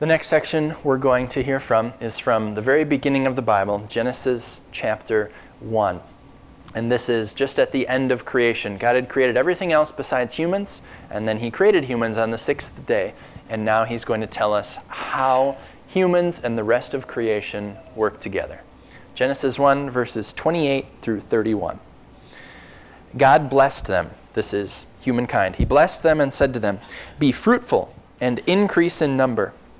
The next section we're going to hear from is from the very beginning of the Bible, Genesis chapter 1. And this is just at the end of creation. God had created everything else besides humans, and then He created humans on the sixth day. And now He's going to tell us how humans and the rest of creation work together. Genesis 1, verses 28 through 31. God blessed them. This is humankind. He blessed them and said to them, Be fruitful and increase in number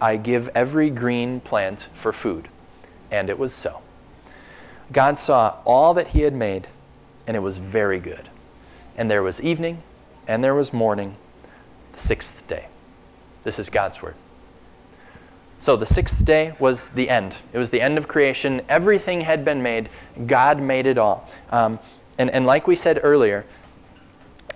I give every green plant for food. And it was so. God saw all that he had made, and it was very good. And there was evening, and there was morning, the sixth day. This is God's word. So the sixth day was the end. It was the end of creation. Everything had been made. God made it all. Um, and, and like we said earlier,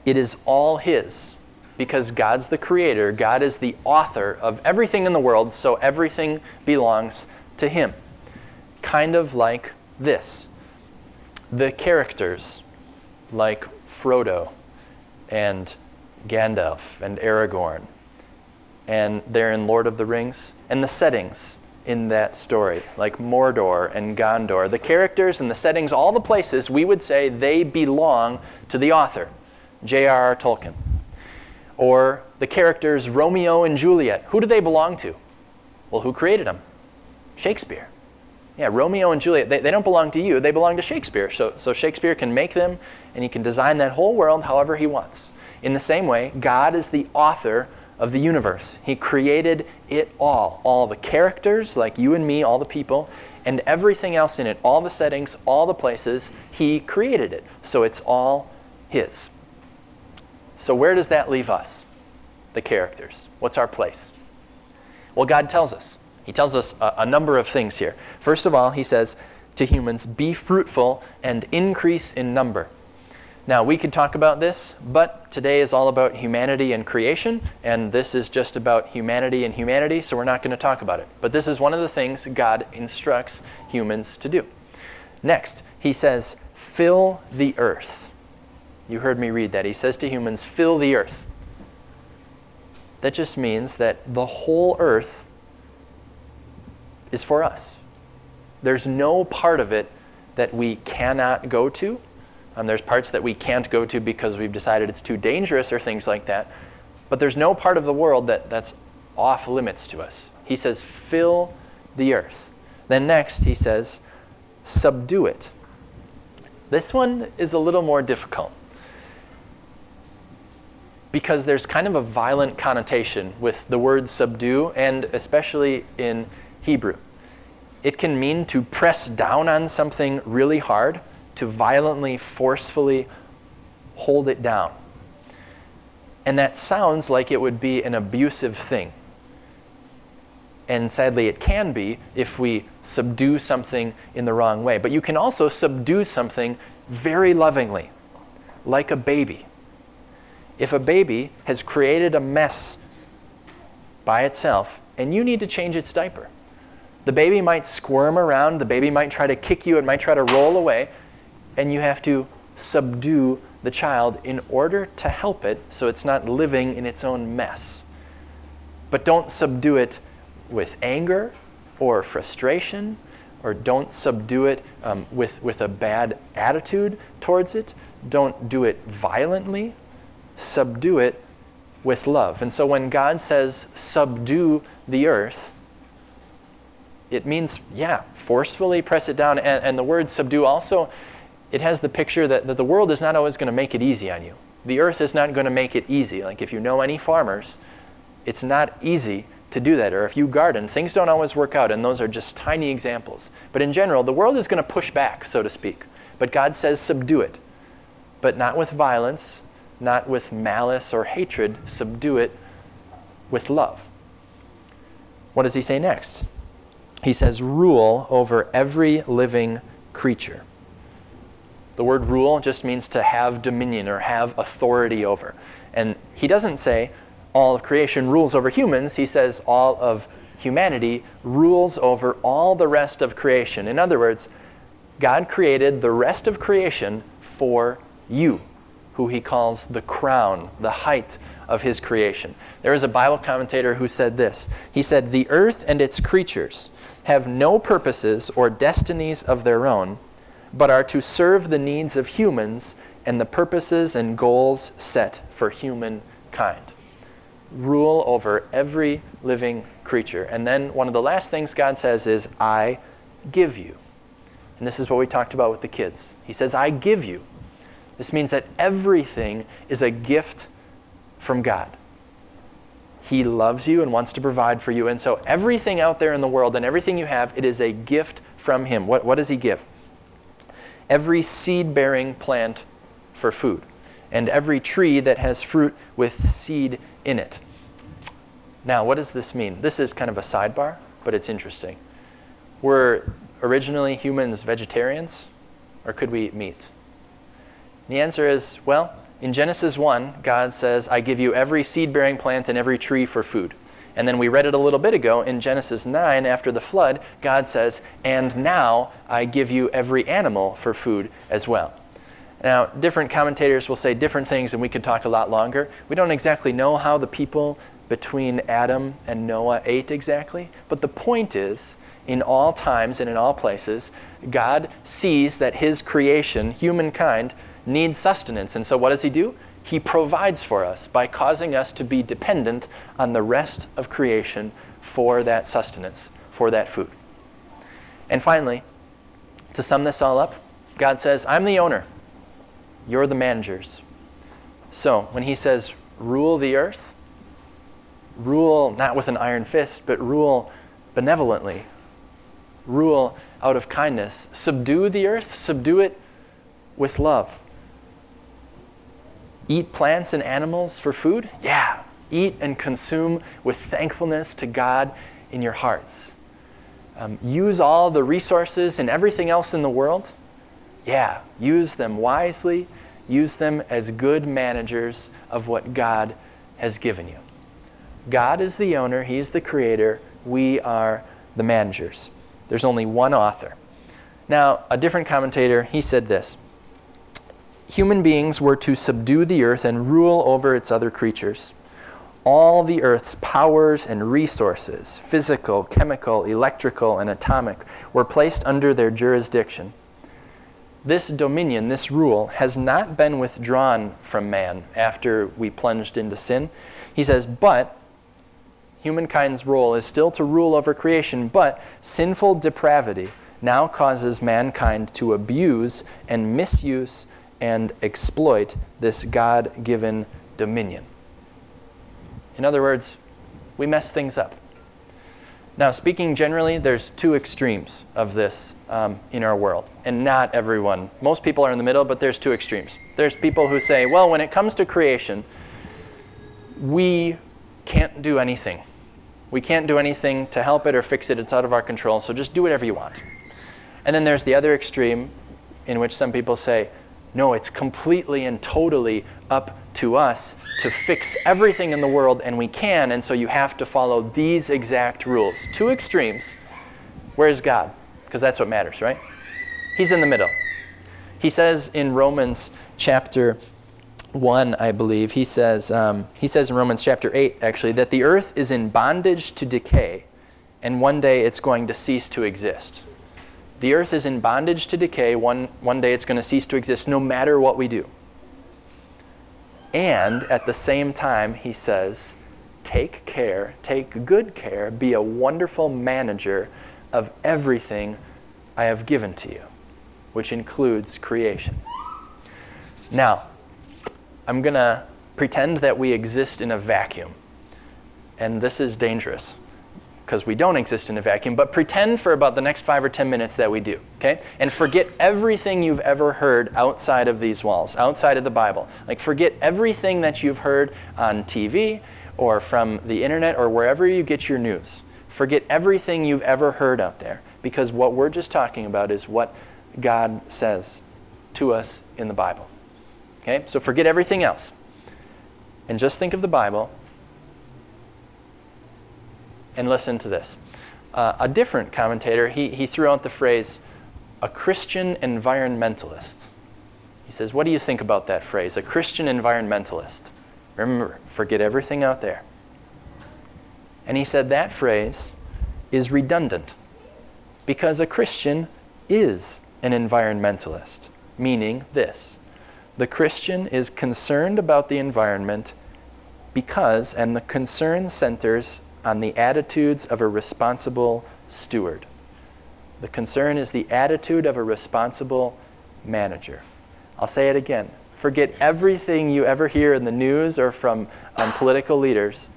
it is all His because God's the creator, God is the author of everything in the world, so everything belongs to Him. Kind of like this the characters, like Frodo and Gandalf and Aragorn, and they're in Lord of the Rings, and the settings in that story, like Mordor and Gondor. The characters and the settings, all the places, we would say they belong to the author, J.R.R. Tolkien or the characters Romeo and Juliet. Who do they belong to? Well, who created them? Shakespeare. Yeah, Romeo and Juliet, they, they don't belong to you, they belong to Shakespeare. So, so Shakespeare can make them and he can design that whole world however he wants. In the same way, God is the author of the universe. He created it all. All the characters, like you and me, all the people, and everything else in it, all the settings, all the places, He created it. So it's all His. So, where does that leave us, the characters? What's our place? Well, God tells us. He tells us a, a, number of things here. First of all, He says to humans, Be fruitful and increase in number. Now, we could talk about this, but today is all about humanity and creation, and this is just about humanity and humanity, so we're not going to talk about it. But this is one of the things God instructs humans to do. Next, He says, Fill the earth. You heard me read that. He says to humans, fill the earth. That just means that the whole earth is for us. There's no part of it that we cannot go to. Um, there's parts that we can't go to because we've decided it's too dangerous or things like that. But there's no part of the world that, that's off limits to us. He says, fill the earth. Then next, he says, subdue it. This one is a little more difficult because there's kind of a violent connotation with the word subdue, and especially in Hebrew. It can mean to press down on something really hard, to violently, forcefully hold it down. And that sounds like it would be an abusive thing. And sadly, it can be if we subdue something in the wrong way. But you can also subdue something very lovingly, like a baby if a baby has created a mess by itself and you need to change its diaper. The baby might squirm around, the baby might try to kick you, it might try to roll away, and you have to subdue the child in order to help it so it's not living in its own mess. But don't subdue it with anger or frustration, or don't subdue it um, with, with a bad attitude towards it. Don't do it violently subdue it with love. And so when God says, subdue the earth, it means, yeah, forcefully press it down. And, and the word subdue also, it has the picture that, that the world is not always going to make it easy on you. The earth is not going to make it easy. Like if you know any farmers, it's not easy to do that. Or if you garden, things don't always work out, and those are just tiny examples. But in general, the world is going to push back, so to speak. But God says, subdue it. But not with violence, not with malice or hatred, subdue it with love. what does he say next? He says, rule over every living creature. The word rule just means to have dominion or have authority over. And he doesn't say all of creation rules over humans, he says all of humanity rules over all the rest of creation. In other words, God created the rest of creation for you, who he calls the crown, the height of his creation. There is a Bible commentator who said this. He said, The earth and its creatures have no purposes or destinies of their own, but are to serve the needs of humans and the purposes and goals set for humankind. Rule over every living creature. And then one of the last things God says is, I give you. And this is what we talked about with the kids. He says, I give you. This means that everything is a gift from God. He loves you and wants to provide for you. And so everything out there in the world and everything you have, it is a gift from Him. What, what does He give? Every seed bearing plant for food, and every tree that has fruit with seed in it. Now, what does this mean? This is kind of a sidebar, but it's interesting. Were originally humans vegetarians, or could we eat meat? The answer is well, in Genesis 1, God says, I give you every seed bearing plant and every tree for food. And then we read it a little bit ago in Genesis 9, after the flood, God says, And now I give you every animal for food as well. Now, different commentators will say different things, and we could talk a lot longer. We don't exactly know how the people between Adam and Noah ate exactly, but the point is, in all times and in all places, God sees that his creation, humankind, needs sustenance. And so what does he do? He provides for us by causing us to be dependent on the rest of creation for that sustenance, for that food. And finally, to sum this all up, God says, I'm the owner. You're the managers. So when he says, rule the earth, rule not with an iron fist, but rule benevolently, rule out of kindness. Subdue the earth, subdue it with love. Eat plants and animals for food? Yeah. Eat and consume with thankfulness to God in your hearts. Um, use all the resources and everything else in the world? Yeah. Use them wisely. Use them as good managers of what God has given you. God is the owner, He's the creator, we are the managers. There's only one author. Now, a different commentator, he said this human beings were to subdue the earth and rule over its other creatures. All the earth's powers and resources, physical, chemical, electrical, and atomic, were placed under their jurisdiction. This dominion, this rule, has not been withdrawn from man after we plunged into sin. He says, but humankind's role is still to rule over creation, but sinful depravity now causes mankind to abuse and misuse and exploit this God given dominion. In other words, we mess things up. Now, speaking generally, there's two extremes of this um, in our world, and not everyone. Most people are in the middle, but there's two extremes. There's people who say, well, when it comes to creation, we can't do anything. We can't do anything to help it or fix it. It's out of our control, so just do whatever you want. And then there's the other extreme in which some people say, no, it's completely and totally up to us to fix everything in the world, and we can, and so you have to follow these exact rules. Two extremes. Where's God? Because that's what matters, right? He's in the middle. He says in Romans chapter 1, I believe, he says, um, he says in Romans chapter 8, actually, that the earth is in bondage to decay, and one day it's going to cease to exist. The earth is in bondage to decay. One, one day it's going to cease to exist no matter what we do. And at the same time, he says, take care, take good care, be a wonderful manager of everything I have given to you, which includes creation. Now, I'm going to pretend that we exist in a vacuum. And this is dangerous because we don't exist in a vacuum, but pretend for about the next five or ten minutes that we do, okay? And forget everything you've ever heard outside of these walls, outside of the Bible. Like, forget everything that you've heard on TV or from the internet or wherever you get your news. Forget everything you've ever heard out there because what we're just talking about is what God says to us in the Bible. Okay? So forget everything else. And just think of the Bible and listen to this. Uh, a different commentator, he, he threw out the phrase, a Christian environmentalist. He says, What do you think about that phrase? A Christian environmentalist. Remember, forget everything out there. And he said that phrase is redundant because a Christian is an environmentalist, meaning this the Christian is concerned about the environment because, and the concern centers on the attitudes of a responsible steward. The concern is the attitude of a responsible manager. I'll say it again. Forget everything you ever hear in the news or from um, political leaders.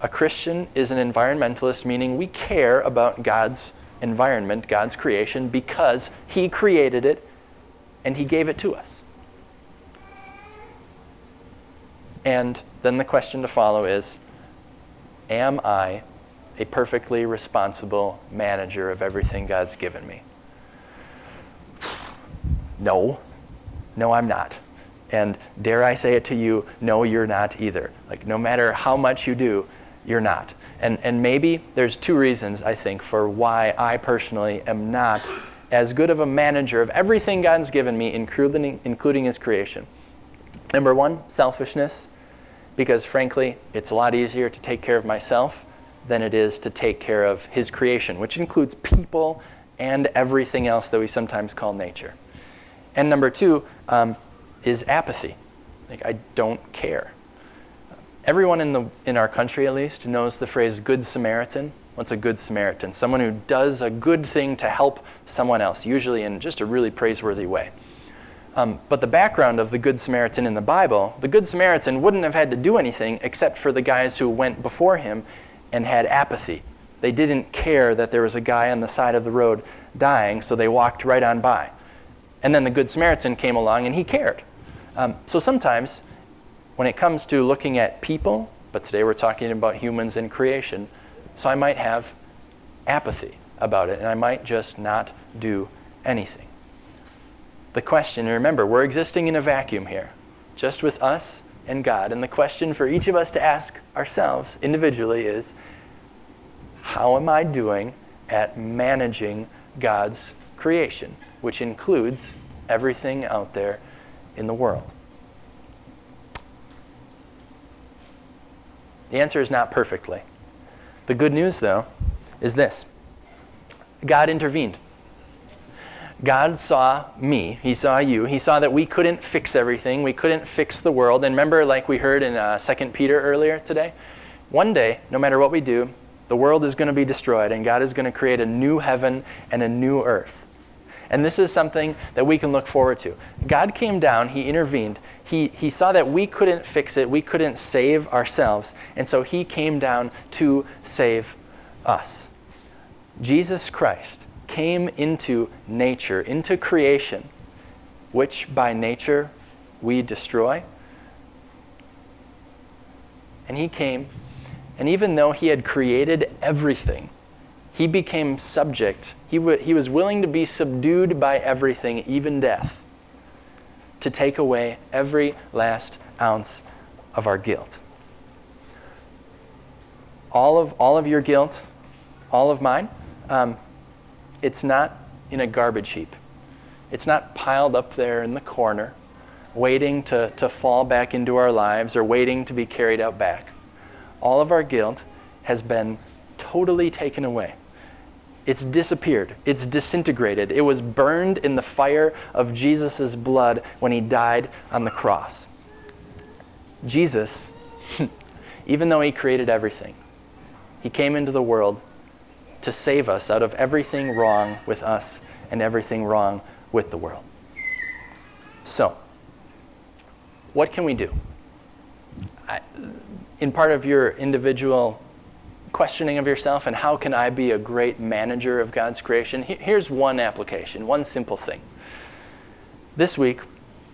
A Christian is an environmentalist, meaning we care about God's environment, God's creation, because He created it and He gave it to us. And then the question to follow is Am I a perfectly responsible manager of everything God's given me? No. No, I'm not. And dare I say it to you, no, you're not either. Like, no matter how much you do, you're not. And, and maybe there's two reasons, I think, for why I personally am not as good of a manager of everything God's given me, including, including His creation. Number one, selfishness, because frankly, it's a lot easier to take care of myself than it is to take care of His creation, which includes people and everything else that we sometimes call nature. And number two um, is apathy. Like, I don't care. Everyone in, the, in our country, at least, knows the phrase Good Samaritan. What's a Good Samaritan? Someone who does a good thing to help someone else, usually in just a really praiseworthy way. Um, but the background of the Good Samaritan in the Bible, the Good Samaritan wouldn't have had to do anything except for the guys who went before him and had apathy. They didn't care that there was a guy on the side of the road dying, so they walked right on by. And then the Good Samaritan came along and he cared. Um, so sometimes when it comes to looking at people, but today we're talking about humans and creation, so I might have apathy about it and I might just not do anything. The question, remember, we're existing in a vacuum here, just with us and God. And the question for each of us to ask ourselves individually is how am I doing at managing God's creation, which includes everything out there in the world? The answer is not perfectly. The good news, though, is this God intervened. God saw me, He saw you, He saw that we couldn't fix everything, we couldn't fix the world. And remember, like we heard in uh, 2 Peter earlier today, one day, no matter what we do, the world is going to be destroyed and God is going to create a new heaven and a new earth. And this is something that we can look forward to. God came down, He intervened. He, he saw that we couldn't fix it, we couldn't save ourselves. And so He came down to save us. Jesus Christ came into nature, into creation, which by nature we destroy. And He came, and even though He had created everything, he became subject. He, w- he was willing to be subdued by everything, even death, to take away every last ounce of our guilt. All of, all of your guilt, all of mine, um, it's not in a garbage heap. It's not piled up there in the corner, waiting to, to fall back into our lives or waiting to be carried out back. All of our guilt has been totally taken away. It's disappeared. It's disintegrated. It was burned in the fire of Jesus' blood when he died on the cross. Jesus, even though he created everything, he came into the world to save us out of everything wrong with us and everything wrong with the world. So, what can we do? I, in part of your individual questioning of yourself and how can I be a great manager of God's creation, here's one application, one simple thing. This week,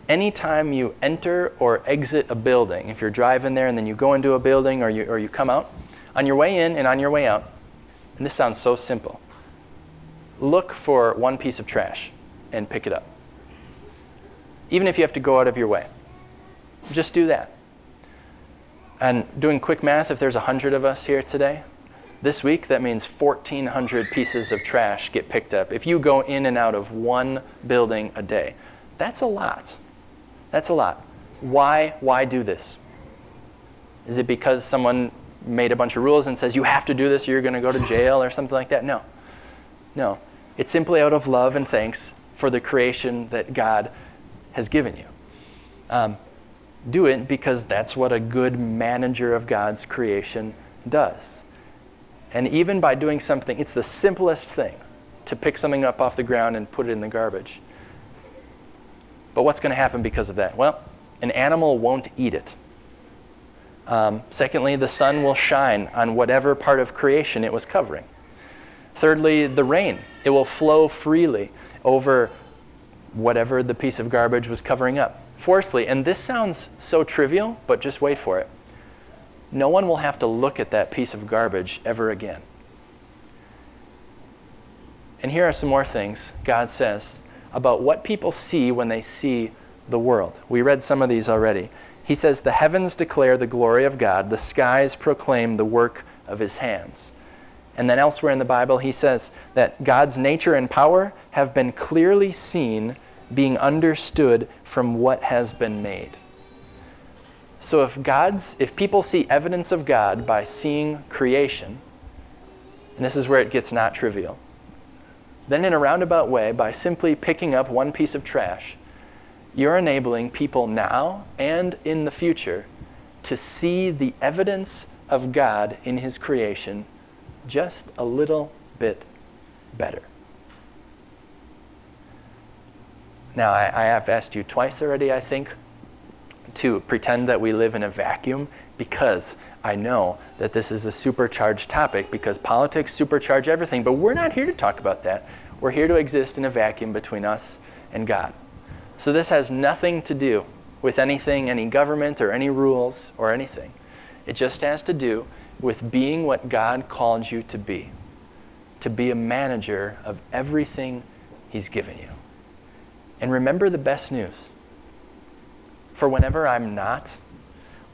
anytime you enter or exit a building, if you're driving there and then you go into a building or you, or you come out, on your way in and on your way out, And this sounds so simple. Look for one piece of trash and pick it up. Even if you have to go out of your way, just do that. And doing quick math, if there's 100 of us here today, this week that means 1,400 pieces of trash get picked up. If you go in and out of one building a day, that's a lot. That's a lot. Why, why do this? Is it because someone made a bunch of rules and says you have to do this or you're going to go to jail or something like that? No. No. It's simply out of love and thanks for the creation that God has given you. Um, do it because that's what a good manager of God's creation does. And even by doing something, it's the simplest thing to pick something up off the ground and put it in the garbage. But what's going to happen because of that? Well, an animal won't eat it. Um, secondly, the sun will shine on whatever part of creation it was covering. Thirdly, the rain. It will flow freely over whatever the piece of garbage was covering up. Fourthly, and this sounds so trivial, but just wait for it no one will have to look at that piece of garbage ever again. And here are some more things God says about what people see when they see the world. We read some of these already. He says, The heavens declare the glory of God, the skies proclaim the work of his hands. And then elsewhere in the Bible, he says that God's nature and power have been clearly seen, being understood from what has been made. So if God's if people see evidence of God by seeing creation, and this is where it gets not trivial, then in a roundabout way, by simply picking up one piece of trash, you're enabling people now and in the future to see the evidence of God in his creation just a little bit better. Now, I, I have asked you twice already, I think, to pretend that we live in a vacuum because I know that this is a supercharged topic because politics supercharge everything, but we're not here to talk about that. We're here to exist in a vacuum between us and God. So this has nothing to do with anything, any government or any rules or anything. It just has to do with being what God called you to be, to be a manager of everything He's given you. And remember the best news for whenever I'm not,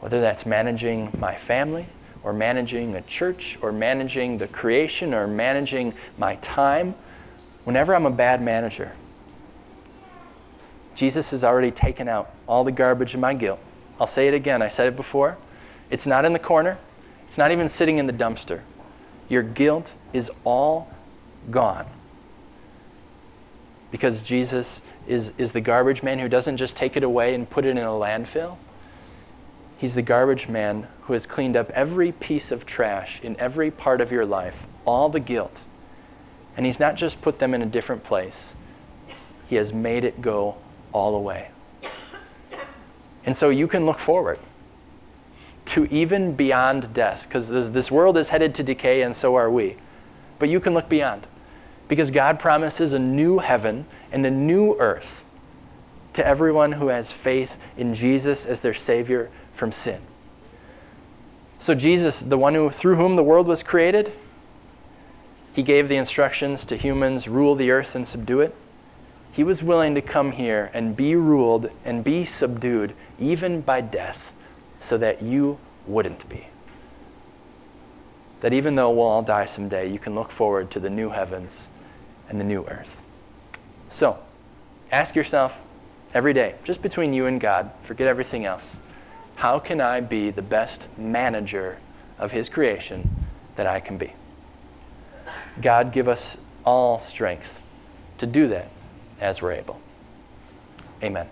whether that's managing my family or managing a church or managing the creation or managing my time, whenever I'm a bad manager, Jesus has already taken out all the garbage of my guilt. I'll say it again, I said it before. It's not in the corner, it's not even sitting in the dumpster. Your guilt is all gone. Because Jesus is, is the garbage man who doesn't just take it away and put it in a landfill. He's the garbage man who has cleaned up every piece of trash in every part of your life, all the guilt. And he's not just put them in a different place, he has made it go all away. And so you can look forward to even beyond death, because this, this world is headed to decay, and so are we. But you can look beyond, because God promises a new heaven and a new earth to everyone who has faith in Jesus as their Savior from sin. So, Jesus, the one who, through whom the world was created, he gave the instructions to humans rule the earth and subdue it. He was willing to come here and be ruled and be subdued, even by death, so that you wouldn't be. That even though we'll all die someday, you can look forward to the new heavens and the new earth. So, ask yourself every day, just between you and God, forget everything else. How can I be the best manager of His creation that I can be? God, give us all strength to do that as we're able. Amen.